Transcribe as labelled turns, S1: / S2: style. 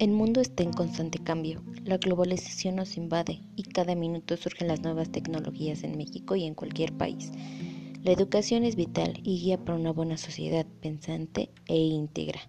S1: El mundo está en constante cambio, la globalización nos invade y cada minuto surgen las nuevas tecnologías en México y en cualquier país. La educación es vital y guía para una buena sociedad pensante e íntegra.